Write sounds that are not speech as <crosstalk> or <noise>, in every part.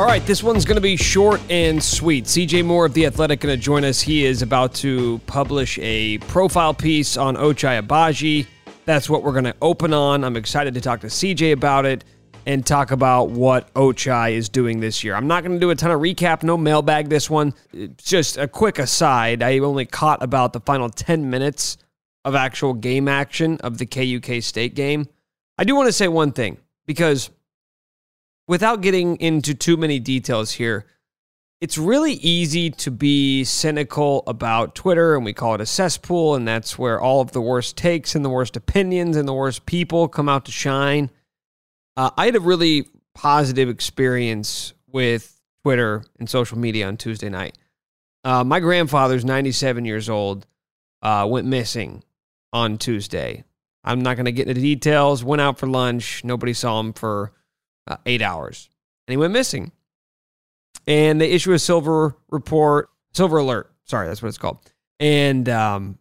All right, this one's going to be short and sweet. CJ Moore of The Athletic going to join us. He is about to publish a profile piece on Ochai Agbaji. That's what we're going to open on. I'm excited to talk to CJ about it and talk about what Ochai is doing this year. I'm not going to do a ton of recap, no mailbag this one. Just a quick aside, I only caught about the final 10 minutes of actual game action of the KUK State game. I do want to say one thing because without getting into too many details here, it's really easy to be cynical about Twitter, and we call it a cesspool, and that's where all of the worst takes and the worst opinions and the worst people come out to shine. Uh, I had a really positive experience with Twitter and social media on Tuesday night. Uh, my grandfather's 97 years old, uh, went missing on Tuesday. I'm not going to get into details. Went out for lunch. Nobody saw him for uh, eight hours, and he went missing. And they issue a silver report, silver alert. Sorry, that's what it's called. And um,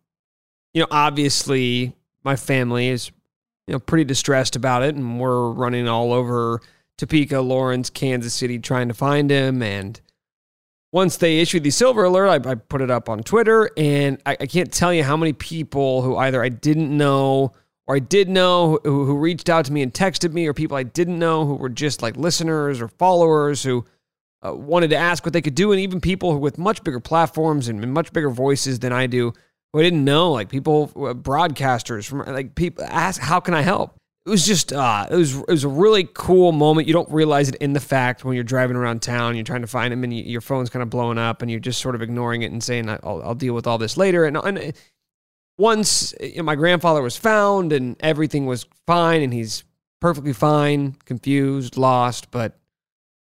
you know, obviously, my family is you know pretty distressed about it, and we're running all over Topeka, Lawrence, Kansas City, trying to find him. And once they issued the silver alert, I, I put it up on Twitter, and I, I can't tell you how many people who either I didn't know or I did know who, who reached out to me and texted me, or people I didn't know who were just like listeners or followers who uh, wanted to ask what they could do, and even people with much bigger platforms and much bigger voices than I do, who I didn't know, like people, uh, broadcasters from like people ask, how can I help? It was just, uh, it was, it was a really cool moment. You don't realize it in the fact when you're driving around town, you're trying to find him, and you, your phone's kind of blowing up, and you're just sort of ignoring it and saying, "I'll, I'll deal with all this later." And, and once you know, my grandfather was found and everything was fine and he's perfectly fine, confused, lost, but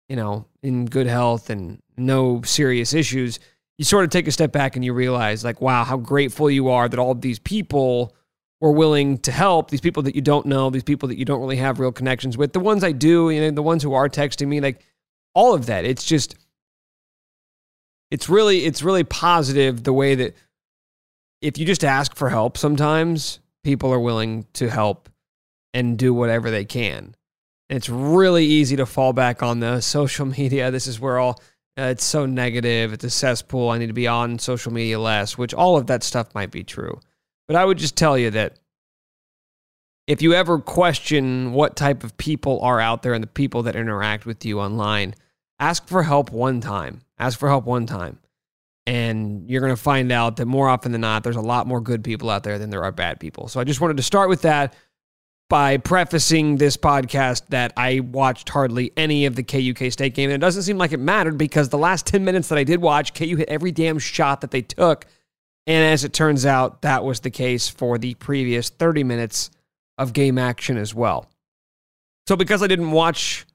you know, in good health and no serious issues, you sort of take a step back and you realize like, wow, how grateful you are that all these people were willing to help these people that you don't know, these people that you don't really have real connections with, the ones I do, you know, the ones who are texting me, like all of that. It's just it's really it's really positive the way that if you just ask for help, sometimes people are willing to help and do whatever they can. It's really easy to fall back on the social <laughs> media. This is where all uh, it's so negative. It's a cesspool. I need to be on social media less, which all of that stuff might be true. But I would just tell you that if you ever question what type of people are out there and the people that interact with you online, ask for help one time. Ask for help one time. And you're going to find out that more often than not, there's a lot more good people out there than there are bad people. So I just wanted to start with that by prefacing this podcast that I watched hardly any of the KUK State game. And it doesn't seem like it mattered because the last 10 minutes that I did watch, KU hit every damn shot that they took. And as it turns out, that was the case for the previous 30 minutes of game action as well. So because I didn't watch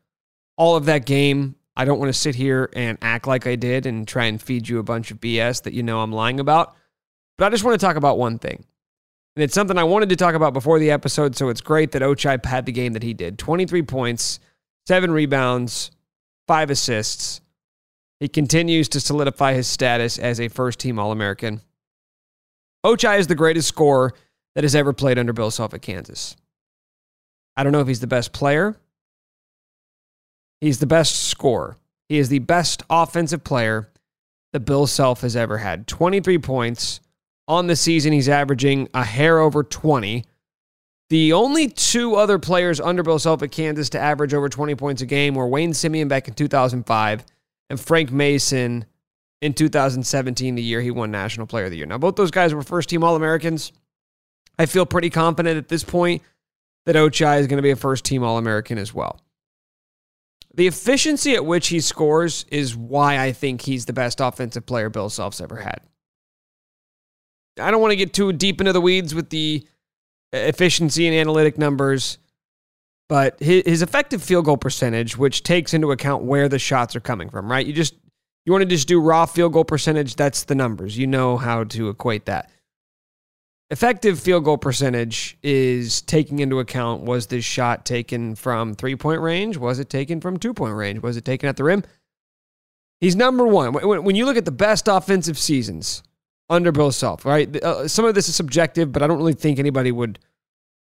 all of that game, I don't want to sit here and act like I did and try and feed you a bunch of BS that you know I'm lying about. But I just want to talk about one thing. And it's something I wanted to talk about before the episode, so it's great that Ochai had the game that he did 23 points, seven rebounds, five assists. He continues to solidify his status as a first team All American. Ochai is the greatest scorer that has ever played under Bill Self at Kansas. I don't know if he's the best player. He's the best scorer. He is the best offensive player the Bill Self has ever had. 23 points on the season. He's averaging a hair over 20. The only two other players under Bill Self at Kansas to average over 20 points a game were Wayne Simien back in 2005 and Frank Mason in 2017, the year he won National Player of the Year. Now, both those guys were first team All Americans. I feel pretty confident at this point that Ochai is going to be a first team All American as well. The efficiency at which he scores is why I think he's the best offensive player Bill Self's ever had. I don't want to get too deep into the weeds with the efficiency and analytic numbers, but his, effective field goal percentage, which takes into account where the shots are coming from, right? You just you want to just do raw field goal percentage, that's the numbers. You know how to equate that. Effective field goal percentage is taking into account was this shot taken from three point range? Was it taken from two point range? Was it taken at the rim? He's number one. When you look at the best offensive seasons under Bill Self, right? Uh, some of this is subjective, but I don't really think anybody would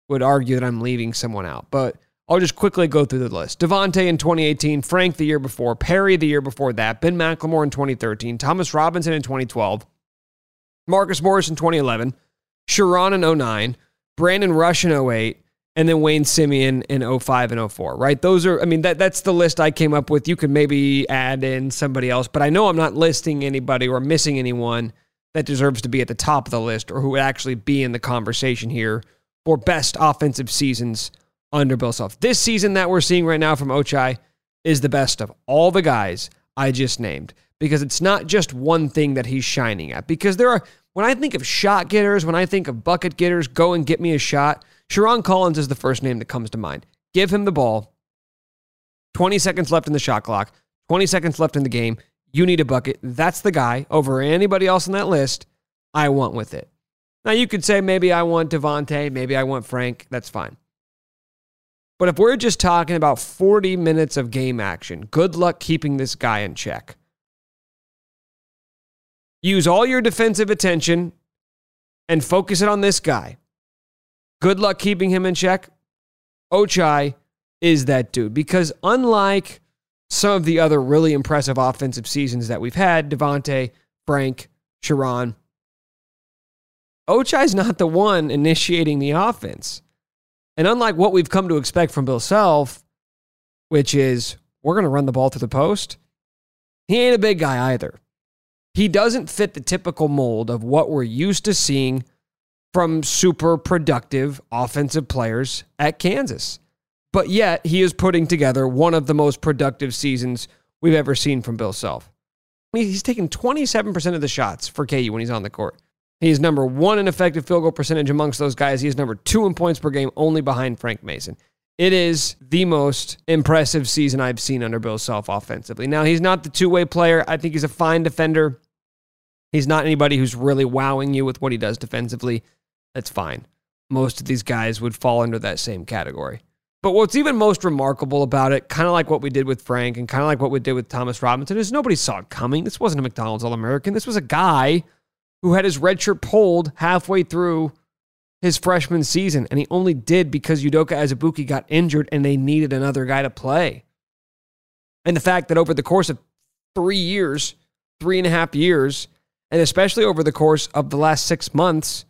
would argue that I'm leaving someone out. But I'll just quickly go through the list. Devonte in 2018, Frank the year before, Perry the year before that, Ben McLemore in 2013, Thomas Robinson in 2012, Marcus Morris in 2011. Sherron in 09, Brandon Rush in 08, and then Wayne Simien in 05 and 04, right? Those are, I mean, that, that's the list I came up with. You could maybe add in somebody else, but I know I'm not listing anybody or missing anyone that deserves to be at the top of the list or who would actually be in the conversation here for best offensive seasons under Bill Self. This season that we're seeing right now from Ochai is the best of all the guys I just named because it's not just one thing that he's shining at. Because there are, when I think of shot getters, when I think of bucket getters, go and get me a shot, Sherron Collins is the first name that comes to mind. Give him the ball. 20 seconds left in the shot clock, 20 seconds left in the game. You need a bucket. That's the guy over anybody else on that list I want with it. Now, you could say maybe I want Devonte, maybe I want Frank. That's fine. But if we're just talking about 40 minutes of game action, good luck keeping this guy in check. Use all your defensive attention and focus it on this guy. Good luck keeping him in check. Ochai is that dude because unlike some of the other really impressive offensive seasons that we've had, Devonte, Frank, Sherron, Ochai's not the one initiating the offense. And unlike what we've come to expect from Bill Self, which is we're going to run the ball to the post, he ain't a big guy either. He doesn't fit the typical mold of what we're used to seeing from super productive offensive players at Kansas. But yet, he is putting together one of the most productive seasons we've ever seen from Bill Self. I mean, he's taking 27% of the shots for KU when he's on the court. He's number one in effective field goal percentage amongst those guys. He is number two in points per game, only behind Frank Mason. It is the most impressive season I've seen under Bill Self offensively. Now, he's not the two way player. I think he's a fine defender. He's not anybody who's really wowing you with what he does defensively. That's fine. Most of these guys would fall under that same category. But what's even most remarkable about it, kind of like what we did with Frank and kind of like what we did with Thomas Robinson, is nobody saw it coming. This wasn't a McDonald's All American. This was a guy who had his red shirt pulled halfway through his freshman season, and he only did because Udoka Azubuike got injured and they needed another guy to play. And the fact that over the course of three years, three and a half years, and especially over the course of the last six months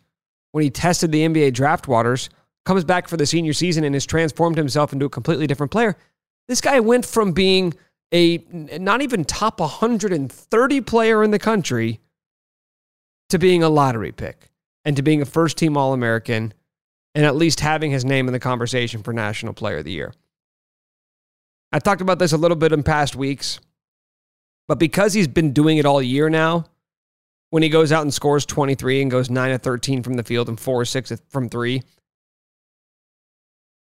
when he tested the NBA draft waters, comes back for the senior season and has transformed himself into a completely different player. This guy went from being a not even top 130 player in the country to being a lottery pick and to being a first team All American and at least having his name in the conversation for National Player of the Year. I talked about this a little bit in past weeks, but because he's been doing it all year now, when he goes out and scores 23 and goes 9 of 13 from the field and 4 or 6 from 3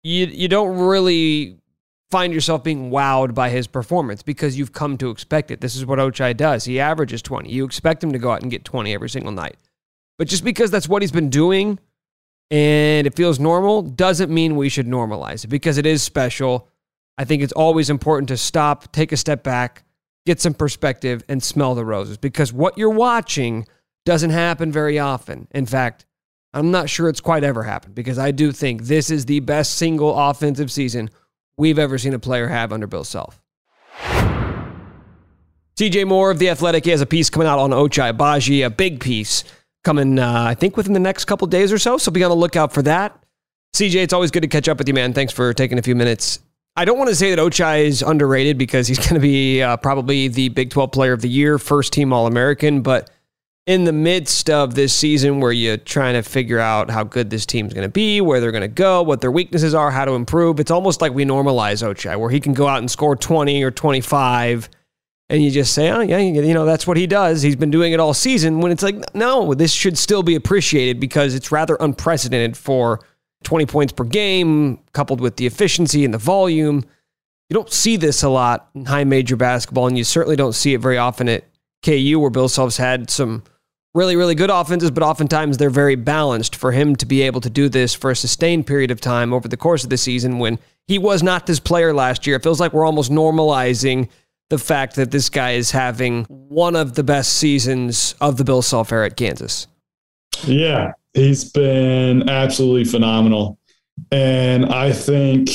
you you don't really find yourself being wowed by his performance because you've come to expect it. This is what Ochai does. He averages 20. You expect him to go out and get 20 every single night. But just because that's what he's been doing and it feels normal doesn't mean we should normalize it because it is special. I think it's always important to stop, take a step back, get some perspective, and smell the roses because what you're watching doesn't happen very often. In fact, I'm not sure it's quite ever happened because I do think this is the best single offensive season we've ever seen a player have under Bill Self. CJ Moore of The Athletic, has a piece coming out on Ochai Agbaji, a big piece coming, uh, I think, within the next couple days or so. So be on the lookout for that. CJ, it's always good to catch up with you, man. Thanks for taking a few minutes. I don't want to say that Ochai is underrated because he's <laughs> going to be uh, probably the Big 12 player of the year, first team All American, but in the midst of this season where you're trying to figure out how good this team's going to be, where they're going to go, what their weaknesses are, how to improve, it's almost like we normalize Ochai, where he can go out and score 20 or 25, and you just say, oh, yeah, you know, that's what he does. He's been doing it all season. When it's like, no, this should still be appreciated because it's rather unprecedented for 20 points per game, coupled with the efficiency and the volume. You don't see this a lot in high major basketball, and you certainly don't see it very often at KU, where Bill Self's had some really, really good offenses, but oftentimes they're very balanced. For him to be able to do this for a sustained period of time over the course of the season when he was not this player last year, it feels like we're almost normalizing the fact that this guy is having one of the best seasons of the Bill Self era at Kansas. Yeah, he's been absolutely phenomenal. And I think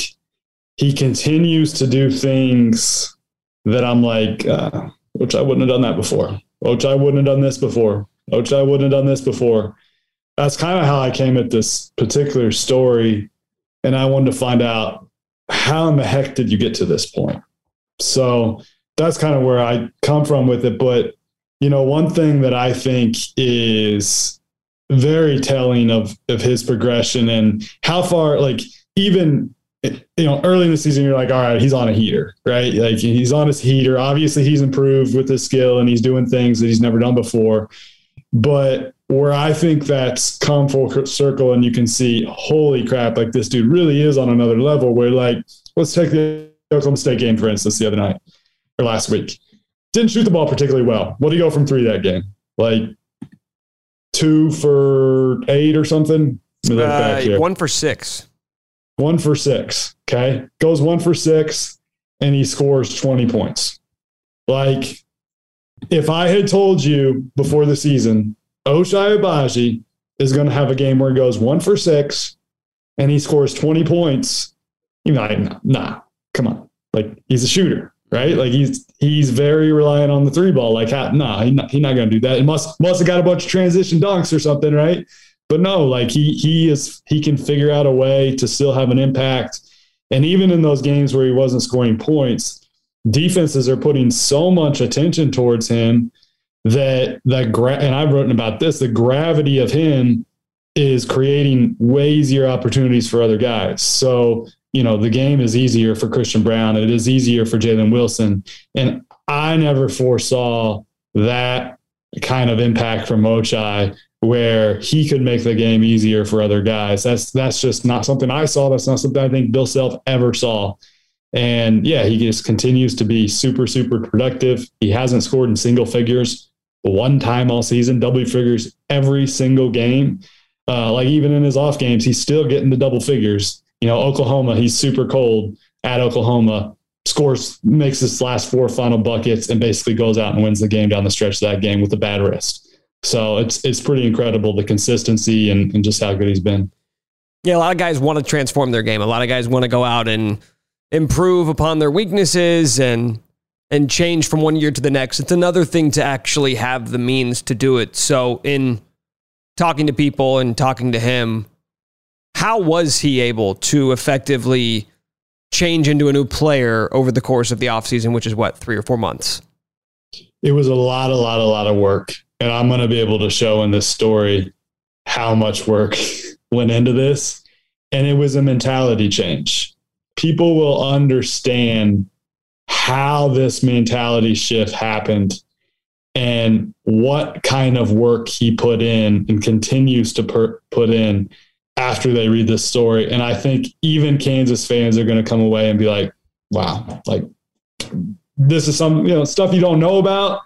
he continues to do things that I'm like, uh, which I wouldn't have done that before. Which I wouldn't have done this before. Which I wouldn't have done this before. That's kind of how I came at this particular story. And I wanted to find out how in the heck did you get to this point? So that's kind of where I come from with it. But, you know, one thing that I think is very telling of of his progression and how far like even you know, early in the season, you're like, all right, he's on a heater, right? Like he's on his heater. Obviously, he's improved with his skill and he's doing things that he's never done before. But where I think that's come full circle and you can see, holy crap, like this dude really is on another level. Where like, let's take the Oklahoma State game for instance, the other night or last week. Didn't shoot the ball particularly well. What do you go from three that game? Like two for eight or something? Uh, one for six one for six. Okay. Goes one for six and he scores 20 points. Like, if I had told you before the season, Ochai Agbaji is going to have a game where he goes one for six and he scores 20 points, you're like, nah, come on. Like, he's a shooter, right? Like, he's he's very reliant on the three ball. Like, nah, he's not, he not going to do that. It must, must have got a bunch of transition dunks or something, right? but no, like he he is he can figure out a way to still have an impact. And even in those games where he wasn't scoring points, defenses are putting so much attention towards him that that gra- and I've written about this. The gravity of him is creating way easier opportunities for other guys. So you know the game is easier for Christian Braun. It is easier for Jalen Wilson, and I never foresaw that kind of impact from Ochai where he could make the game easier for other guys. That's that's just not something I saw. That's not something I think Bill Self ever saw. And yeah, he just continues to be super, super productive. He hasn't scored in single figures one time all season, double figures every single game. Uh, like even in his off games, he's still getting the double figures. You know, Oklahoma, he's super cold at Oklahoma, scores, makes his last four final buckets, and basically goes out and wins the game down the stretch of that game with a bad wrist. So it's it's pretty incredible the consistency and, and just how good he's been. Yeah, a lot of guys want to transform their game. A lot of guys want to go out and improve upon their weaknesses and and change from one year to the next. It's another thing to actually have the means to do it. So in talking to people and talking to him, how was he able to effectively change into a new player over the course of the offseason, which is what, three or four months? It was a lot, a lot, a lot of work and I'm going to be able to show in this story how much work <laughs> went into this. And it was a mentality change. People will understand how this mentality shift happened and what kind of work he put in and continues to per- put in after they read this story. And I think even Kansas fans are going to come away and be like, wow, like this is some, you know, stuff you don't know about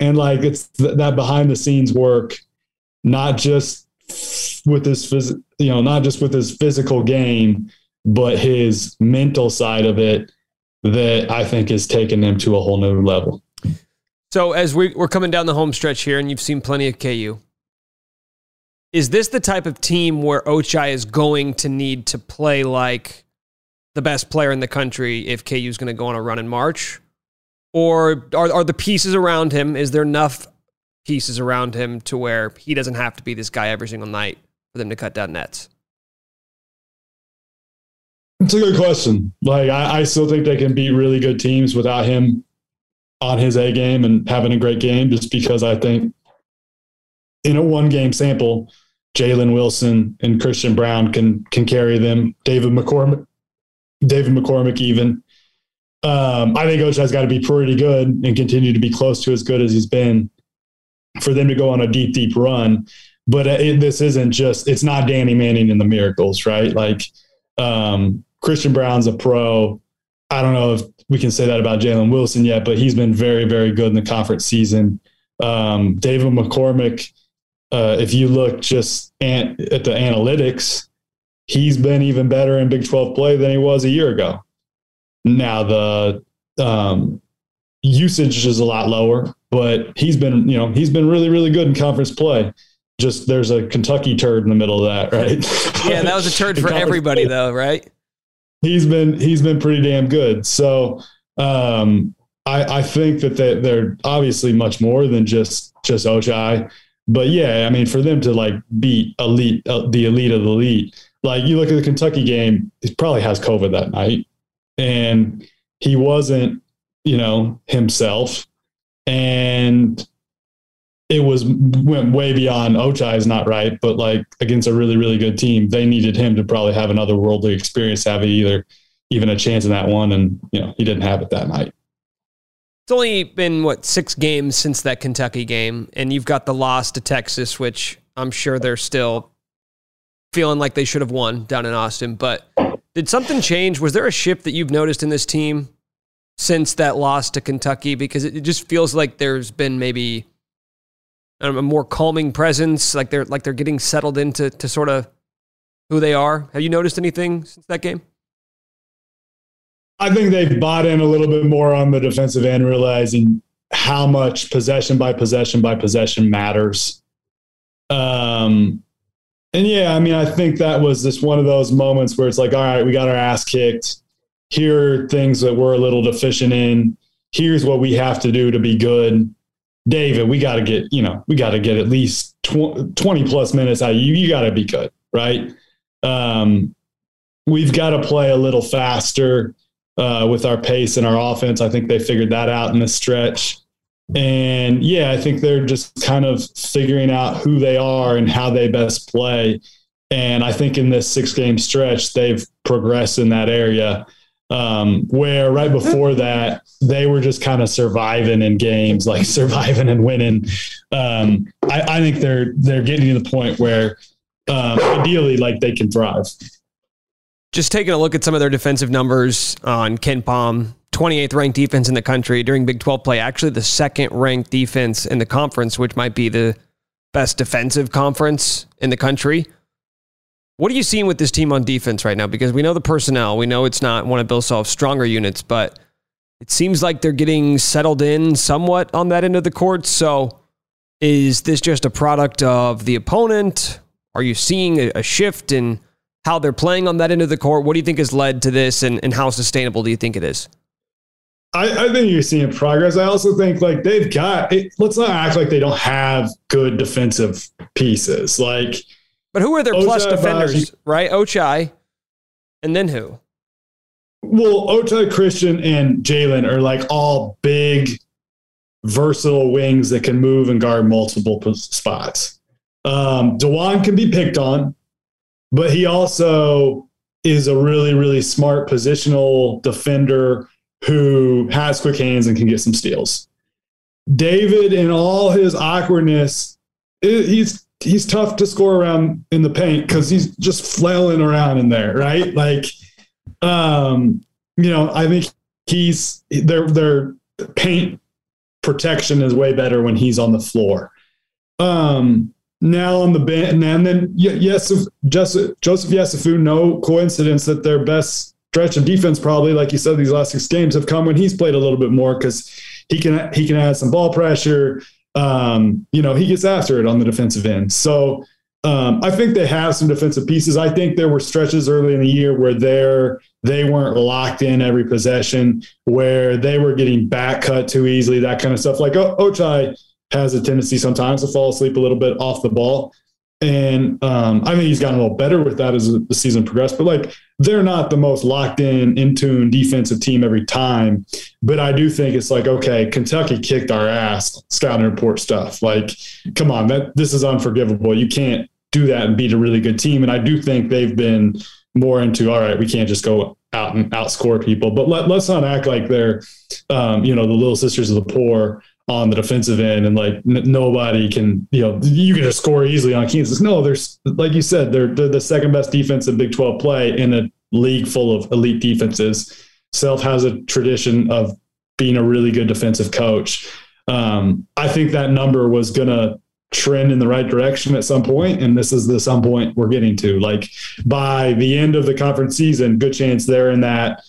and like it's th- that behind the scenes work, not just with his phys- you know, not just with his physical game, but his mental side of it that I think has taken him to a whole new level. So as we, we're coming down the home stretch here, and you've seen plenty of KU, is this the type of team where Ochai is going to need to play like the best player in the country if KU is going to go on a run in March? Or are, are the pieces around him, is there enough pieces around him to where he doesn't have to be this guy every single night for them to cut down nets? It's a good question. Like, I, I still think they can beat really good teams without him on his A game and having a great game, just because I think in a one game sample, Jalen Wilson and Christian Braun can can carry them. David McCormack, David McCormack, even. Um, I think Ochai's got to be pretty good and continue to be close to as good as he's been for them to go on a deep, deep run. But it, this isn't just, it's not Danny Manning and the miracles, right? Like um, Christian Braun's a pro. I don't know if we can say that about Jalen Wilson yet, but he's been very, very good in the conference season. Um, David McCormack, uh, if you look just at, at the analytics, he's been even better in Big 12 play than he was a year ago. Now the um, usage is a lot lower, but he's been, you know, he's been really, really good in conference play. Just there's a Kentucky turd in the middle of that, right? <laughs> yeah, that was a turd for everybody, play. though, right? He's been he's been pretty damn good. So um, I, I think that they, they're obviously much more than just just Ochai. But yeah, I mean, for them to like beat elite, uh, the elite of the elite, like you look at the Kentucky game, he probably has COVID that night, and he wasn't, you know, himself, and it was went way beyond Ochai is not right, but like against a really really good team, they needed him to probably have another worldly experience, have either even a chance in that one, and you know he didn't have it that night. It's only been what six games since that Kentucky game, and you've got the loss to Texas, which I'm sure they're still feeling like they should have won down in Austin. But did something change? Was there a shift that you've noticed in this team since that loss to Kentucky? Because it just feels like there's been maybe a more calming presence, like they're like they're getting settled into to sort of who they are. Have you noticed anything since that game? I think they've bought in a little bit more on the defensive end, realizing how much possession by possession by possession matters. Um, and yeah, I mean, I think that was just one of those moments where it's like, all right, we got our ass kicked. Here are things that we're a little deficient in. Here's what we have to do to be good. David, we got to get, you know, we got to get at least 20 plus minutes out. You, you got to be good, right? Um, we've got to play a little faster uh, with our pace and our offense. I think they figured that out in the stretch. And yeah, I think they're just kind of figuring out who they are and how they best play. And I think in this six game stretch, they've progressed in that area. Um, where right before that, they were just kind of surviving in games, like <laughs> surviving and winning. Um, I, I, think they're they're getting to the point where um, ideally, like they can thrive. Just taking a look at some of their defensive numbers on KenPom, 28th ranked defense in the country during Big 12 play, actually the second ranked defense in the conference, which might be the best defensive conference in the country. What are you seeing with this team on defense right now? Because we know the personnel, we know it's not one of Bill Self's stronger units, but it seems like they're getting settled in somewhat on that end of the court. So is this just a product of the opponent? Are you seeing a shift in how they're playing on that end of the court. What do you think has led to this, and, and how sustainable do you think it is? I, I think you're seeing progress. I also think like they've got. It, let's not act like they don't have good defensive pieces. Like, but who are their Ochai plus defenders? right, Ochai, and then who? Well, Ochai, Christian, and Jalen are like all big, versatile wings that can move and guard multiple spots. Um, Dajuan can be picked on but he also is a really, really smart positional defender who has quick hands and can get some steals. David, in all his awkwardness, he's he's tough to score around in the paint because he's just flailing around in there, right? like, um, you know, I think he's their their paint protection is way better when he's on the floor. Um, now on the bench. And then, yes, Joseph, Joseph Yesufu, no coincidence that their best stretch of defense, probably, like you said, these last six games have come when he's played a little bit more because he can he can add some ball pressure. Um, you know, he gets after it on the defensive end. So um, I think they have some defensive pieces. I think there were stretches early in the year where they're they weren't locked in every possession, where they were getting back cut too easily, that kind of stuff. Like o- Ochai has a tendency sometimes to fall asleep a little bit off the ball. And um, I think he's gotten a little better with that as the season progressed. But like, they're not the most locked in, in tune defensive team every time. But I do think it's like, okay, Kentucky kicked our ass, scouting report stuff. Like, come on, that this is unforgivable. You can't do that and beat a really good team. And I do think they've been more into, all right, we can't just go out and outscore people. But let, let's not act like they're, um, you know, the little sisters of the poor on the defensive end and like n- nobody can you know you can just score easily on Kansas. No, there's like you said they're, they're the second best defense in Big 12 play in a league full of elite defenses. Self has a tradition of being a really good defensive coach. Um, I think that number was going to trend in the right direction at some point, and this is the some point we're getting to. Like by the end of the conference season, good chance they're in that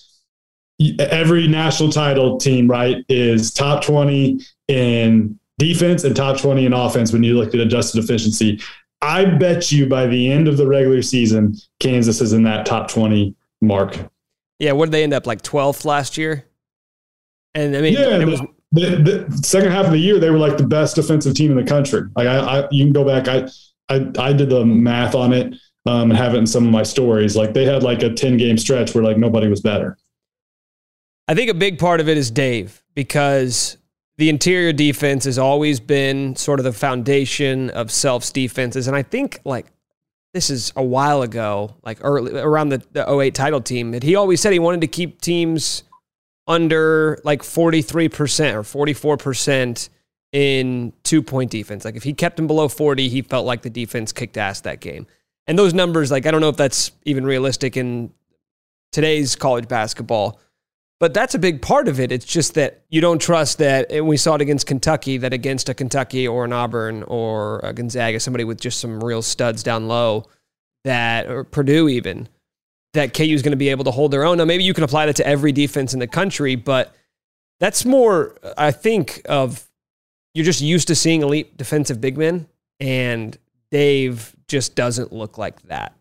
every national title team, right, is top 20 in defense and top 20 in offense when you look at adjusted efficiency. I bet you by the end of the regular season, Kansas is in that top 20 mark. Yeah, what did they end up like 12th last year? And I mean, yeah, was the, the, second half of the year they were like the best defensive team in the country. Like I, I you can go back. I, I, I did the math on it um, and have it in some of my stories. Like they had like a 10 game stretch where like nobody was better. I think a big part of it is Dave because the interior defense has always been sort of the foundation of Self's defenses. And I think like this is a while ago, like early around the, the 08 title team, that he always said he wanted to keep teams under like 43% or 44% in two point defense. Like if he kept them below 40, he felt like the defense kicked ass that game. And those numbers, like I don't know if that's even realistic in today's college basketball but that's a big part of it. It's just that you don't trust that. And we saw it against Kentucky, that against a Kentucky or an Auburn or a Gonzaga, somebody with just some real studs down low, that or Purdue even, that KU is going to be able to hold their own. Now, maybe you can apply that to every defense in the country, but that's more, I think, of you're just used to seeing elite defensive big men, and Dave just doesn't look like that.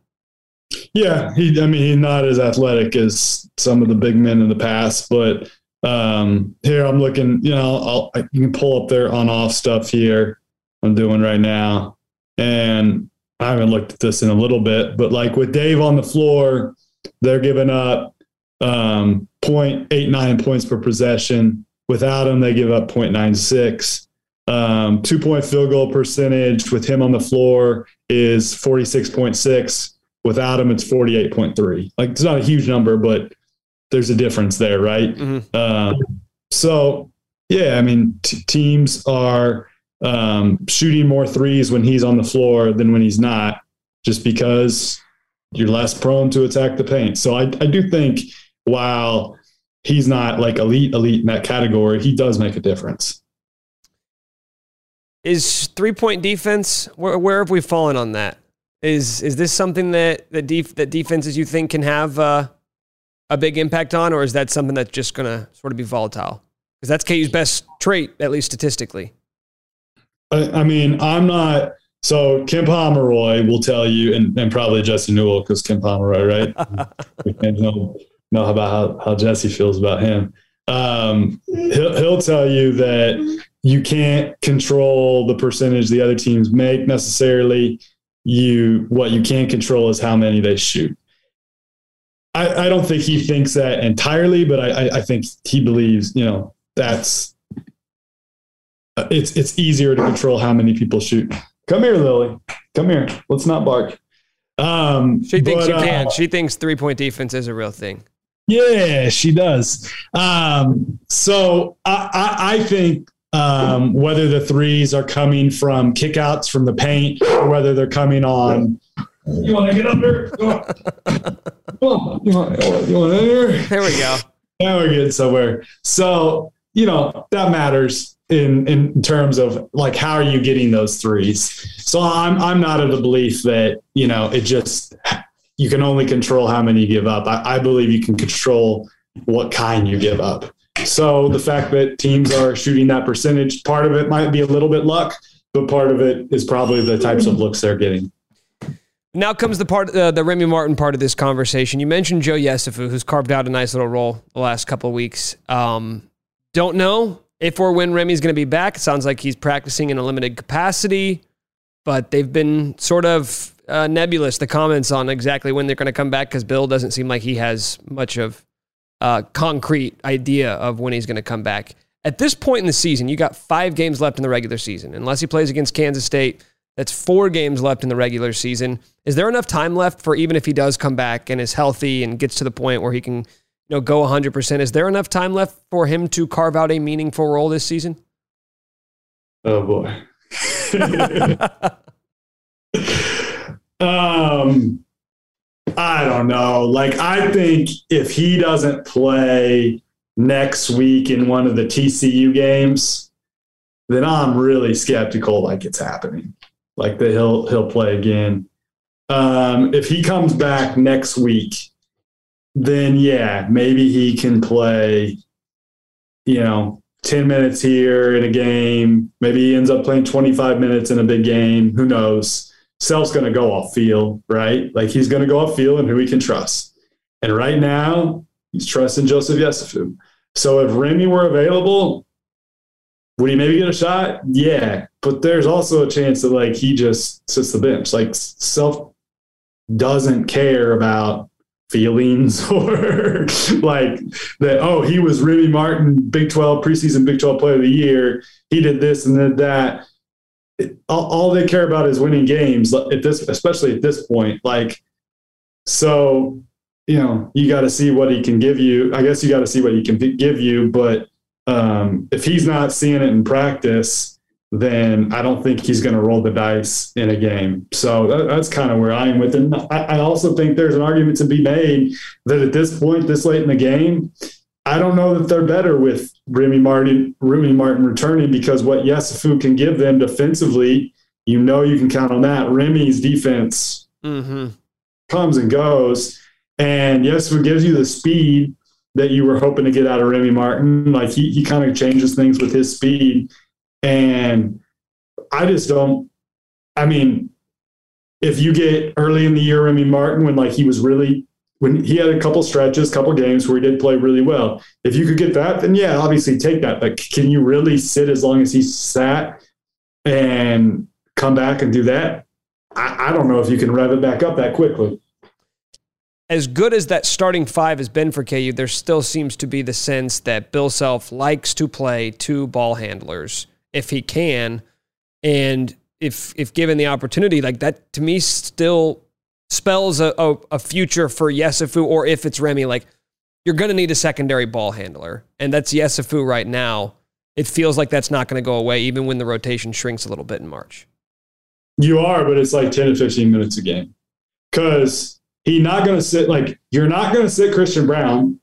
Yeah, he. I mean, he's not as athletic as some of the big men in the past, but um, here I'm looking. You know, I'll, I can pull up their on-off stuff here. I'm doing right now, and I haven't looked at this in a little bit, but like with Dave on the floor, they're giving up um, 0.89 points per possession. Without him, they give up 0.96. Um, two point field goal percentage with him on the floor is 46.6 Without him, it's 48.3. Like it's not a huge number, but there's a difference there, right? Mm-hmm. Uh, so, yeah, I mean, t- teams are um, shooting more threes when he's on the floor than when he's not, just because you're less prone to attack the paint. So I, I do think while he's not like elite, elite in that category, he does make a difference. Is three point defense, where, where have we fallen on that? Is is this something that that, def, that defenses you think can have uh, a big impact on, or is that something that's just going to sort of be volatile? Because that's KU's best trait, at least statistically. I, I mean, I'm not. So Ken Pomeroy will tell you, and, and probably Jesse Newell, because Ken Pomeroy, right? <laughs> we can't know, know about how, how Jesse feels about him. Um, he'll, he'll tell you that you can't control the percentage the other teams make necessarily you what you can't control is how many they shoot. I, I don't think he thinks that entirely, but I, I think he believes, you know, that's it's it's easier to control how many people shoot. Come here, Lily. Come here. Let's not bark. Um, she thinks but, you can. Uh, she thinks three point defense is a real thing. Yeah, she does. Um, so I, I, I think um, whether the threes are coming from kickouts from the paint or whether they're coming on. You want to get under? there? On. You want, you want in here? There we go. Now we're getting somewhere. So, you know, that matters in, in terms of like, how are you getting those threes? So I'm, I'm not of the belief that, you know, it just, you can only control how many you give up. I, I believe you can control what kind you give up. So the fact that teams are shooting that percentage, part of it might be a little bit luck, but part of it is probably the types of looks they're getting. Now comes the part, uh, the Remy Martin part of this conversation. You mentioned Joe Yesufu, who's carved out a nice little role the last couple of weeks. Um, don't know if or when Remy's going to be back. It sounds like he's practicing in a limited capacity, but they've been sort of uh, nebulous, the comments on exactly when they're going to come back, because Bill doesn't seem like he has much of a concrete idea of when he's going to come back. At this point in the season, you got five games left in the regular season. Unless he plays against Kansas State, that's four games left in the regular season. Is there enough time left for even if he does come back and is healthy and gets to the point where he can, you know, go 100%? Is there enough time left for him to carve out a meaningful role this season? Oh boy. <laughs> <laughs> um I don't know. Like I think if he doesn't play next week in one of the TCU games, then I'm really skeptical like it's happening like that he'll he'll play again. Um, if he comes back next week, then yeah, maybe he can play. You know, ten minutes here in a game. Maybe he ends up playing twenty five minutes in a big game. Who knows? Self's going to go off field, right? Like he's going to go off field and who he can trust. And right now, he's trusting Joseph Yesufu. So if Remy were available, would he maybe get a shot? Yeah, but there's also a chance that like he just sits the bench. Like self doesn't care about feelings <laughs> or like that. Oh, he was Remy Martin, Big Twelve preseason Big Twelve Player of the Year. He did this and did that. All, all they care about is winning games at this, especially at this point. Like, so you know, you got to see what he can give you. I guess you got to see what he can give you, but um, if he's not seeing it in practice, then I don't think he's going to roll the dice in a game. So that, that's kind of where I am with it. I, I also think there's an argument to be made that at this point, this late in the game, I don't know that they're better with Remy Martin, Remy Martin returning because what Yesufu can give them defensively, you know, you can count on that. Remy's defense mm-hmm. comes and goes, and Yesufu gives you the speed that you were hoping to get out of Remy Martin. Like he he kind of changes things with his speed. And I just don't I mean, if you get early in the year Remy Martin when like he was really when he had a couple stretches, couple games where he did play really well. If you could get that, then yeah, obviously take that. But can you really sit as long as he sat and come back and do that? I, I don't know if you can rev it back up that quickly as good as that starting five has been for KU, there still seems to be the sense that Bill Self likes to play two ball handlers if he can, and if if given the opportunity, like that to me still spells a, a, a future for Yesufu, or if it's Remy, like you're going to need a secondary ball handler, and that's Yesufu right now. It feels like that's not going to go away, even when the rotation shrinks a little bit in March. You are, but it's like ten to fifteen minutes a game because he not going to sit like you're not going to sit Christian Braun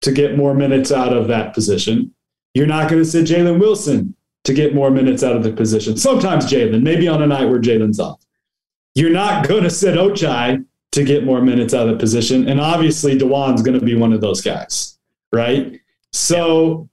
to get more minutes out of that position. You're not going to sit Jalen Wilson to get more minutes out of the position. Sometimes Jalen, maybe on a night where Jalen's off. You're not going to sit Ochai to get more minutes out of the position. And obviously, Dajuan's going to be one of those guys, right? So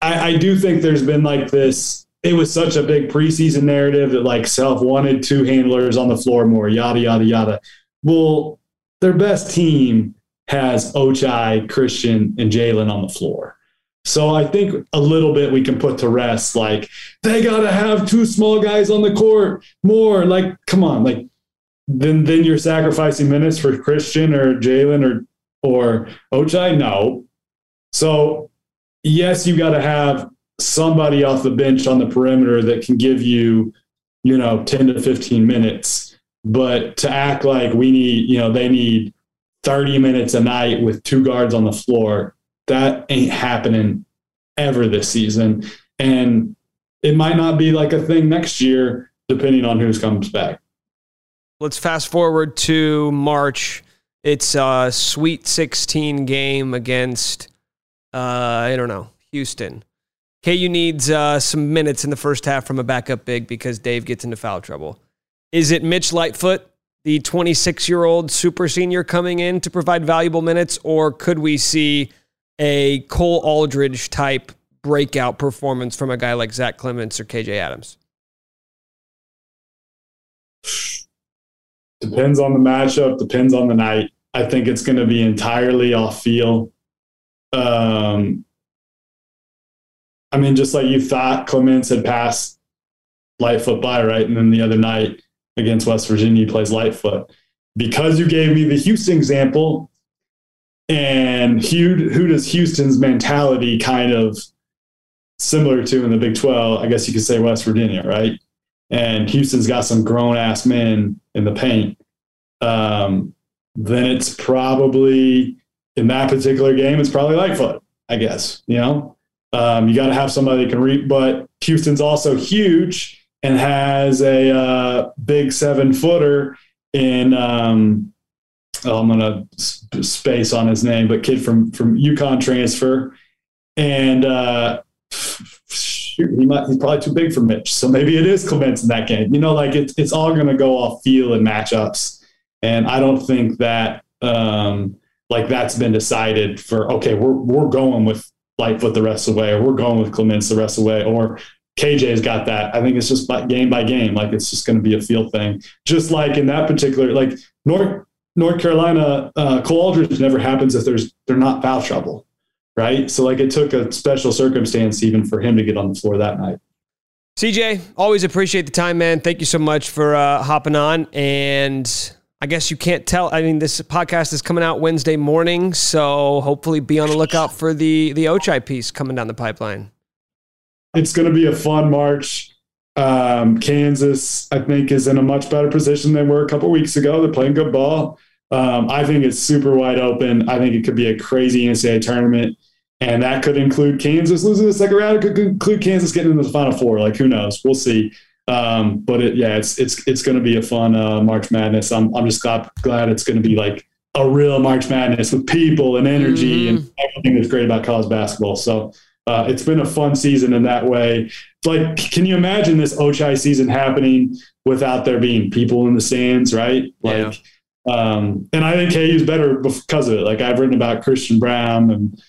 I, I do think there's been like this. It was such a big preseason narrative that like self wanted two handlers on the floor more, yada, yada, yada. Well, their best team has Ochai, Christian, and Jalen on the floor. So I think a little bit we can put to rest like they gotta have two small guys on the court more. Like, come on, like then then you're sacrificing minutes for Christian or Jalen or or Ochai? No. So yes, you gotta have somebody off the bench on the perimeter that can give you, you know, 10 to 15 minutes. But to act like we need, you know, they need 30 minutes a night with two guards on the floor, that ain't happening ever this season. And it might not be like a thing next year, depending on who comes back. Let's fast forward to March. It's a Sweet 16 game against, uh, I don't know, Houston. KU needs uh, some minutes in the first half from a backup big because Dave gets into foul trouble. Is it Mitch Lightfoot, the 26 year old super senior, coming in to provide valuable minutes, or could we see a Cole Aldrich type breakout performance from a guy like Zach Clemence or KJ Adams? Depends on the matchup, depends on the night. I think it's going to be entirely off feel. Um, I mean, just like you thought Clemence had passed Lightfoot by, right? And then the other night against West Virginia, he plays Lightfoot. Because you gave me the Houston example, and who, who does Houston's mentality kind of similar to in the Big 12? I guess you could say West Virginia, right? And Houston's got some grown ass men in the paint. Um, then it's probably in that particular game, it's probably Lightfoot, I guess. You know, um, you got to have somebody that can read, but Houston's also huge and has a uh, big seven footer in. Um, oh, I'm gonna sp- space on his name, but kid from from UConn transfer, and uh, shoot, he might he's probably too big for Mitch, so maybe it is Clemence in that game. You know, like it's it's all gonna go off feel and matchups, and I don't think that um, like that's been decided for. Okay, we're we're going with Lightfoot the rest of the way, or we're going with Clemence the rest of the way, or KJ's got that. I think it's just by game by game. Like it's just going to be a field thing. Just like in that particular, like North North Carolina, uh, Cole Aldrich never happens if there's they're not foul trouble, right? So like it took a special circumstance even for him to get on the floor that night. CJ, always appreciate the time, man. Thank you so much for uh, hopping on. And I guess you can't tell. I mean, this podcast is coming out Wednesday morning, so hopefully be on the lookout for the the Ochai piece coming down the pipeline it's going to be a fun March. Um, Kansas, I think, is in a much better position than were a couple weeks ago. They're playing good ball. Um, I think it's super wide open. I think it could be a crazy NCAA tournament, and that could include Kansas losing the second round. It could include Kansas getting into the Final Four. Like who knows? We'll see. Um, but it, yeah, it's it's it's going to be a fun uh, March Madness. I'm I'm just glad glad it's going to be like a real March Madness with people and energy mm-hmm. and everything that's great about college basketball. So uh, it's been a fun season in that way. Like, can you imagine this Ochai season happening without there being people in the stands, right? Like, yeah. Um, and I think KU's better because of it. Like, I've written about Christian Braun and,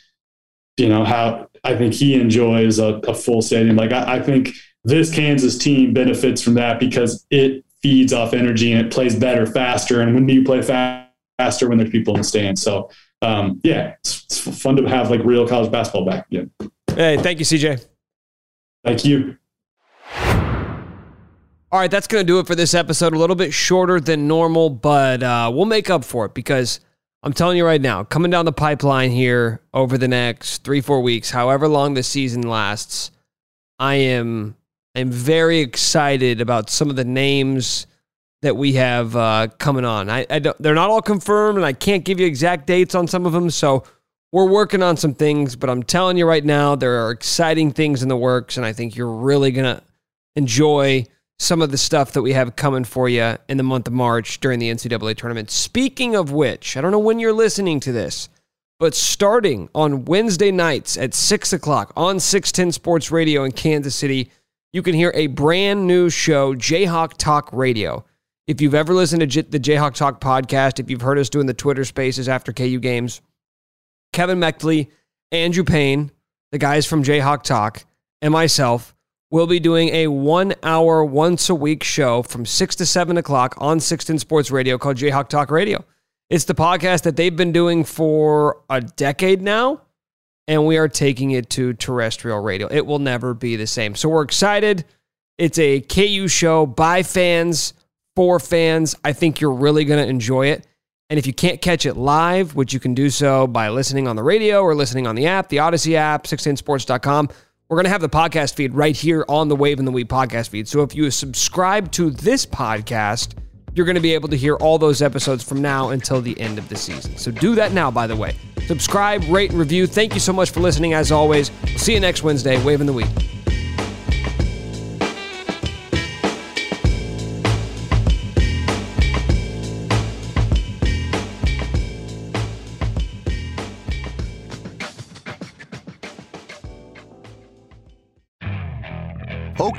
you know, how I think he enjoys a, a full stadium. Like, I, I think this Kansas team benefits from that because it feeds off energy and it plays better, faster. And when do you play faster when there's people in the stands? So, um, yeah, it's, it's, fun to have like real college basketball back again. Hey, thank you, CJ. Thank you. All right, that's going to do it for this episode. A little bit shorter than normal, but uh, we'll make up for it because I'm telling you right now, coming down the pipeline here over the next three, four weeks, however long the season lasts, I am I'm very excited about some of the names that we have uh, coming on. I, I they're not all confirmed, and I can't give you exact dates on some of them. So we're working on some things, but I'm telling you right now, there are exciting things in the works, and I think you're really going to enjoy some of the stuff that we have coming for you in the month of March during the NCAA tournament. Speaking of which, I don't know when you're listening to this, but starting on Wednesday nights at 6 o'clock on 610 Sports Radio in Kansas City, you can hear a brand new show, Jayhawk Talk Radio. If you've ever listened to the Jayhawk Talk podcast, if you've heard us doing the Twitter spaces after KU games, Kevin Mechtley, Andrew Payne, the guys from Jayhawk Talk, and myself will be doing a one hour, once a week show from 6 to 7 o'clock on 610 Sports Radio called Jayhawk Talk Radio. It's the podcast that they've been doing for a decade now, and we are taking it to terrestrial radio. It will never be the same. So we're excited. It's a KU show by fans, for fans. I think you're really going to enjoy it. And if you can't catch it live, which you can do so by listening on the radio or listening on the app, the Odyssey app, 610sports.com, we're going to have the podcast feed right here on the Wave and the Wheat podcast feed. So if you subscribe to this podcast, you're going to be able to hear all those episodes from now until the end of the season. So do that now, by the way. Subscribe, rate, and review. Thank you so much for listening, as always. We'll see you next Wednesday, Wave in the Wheat.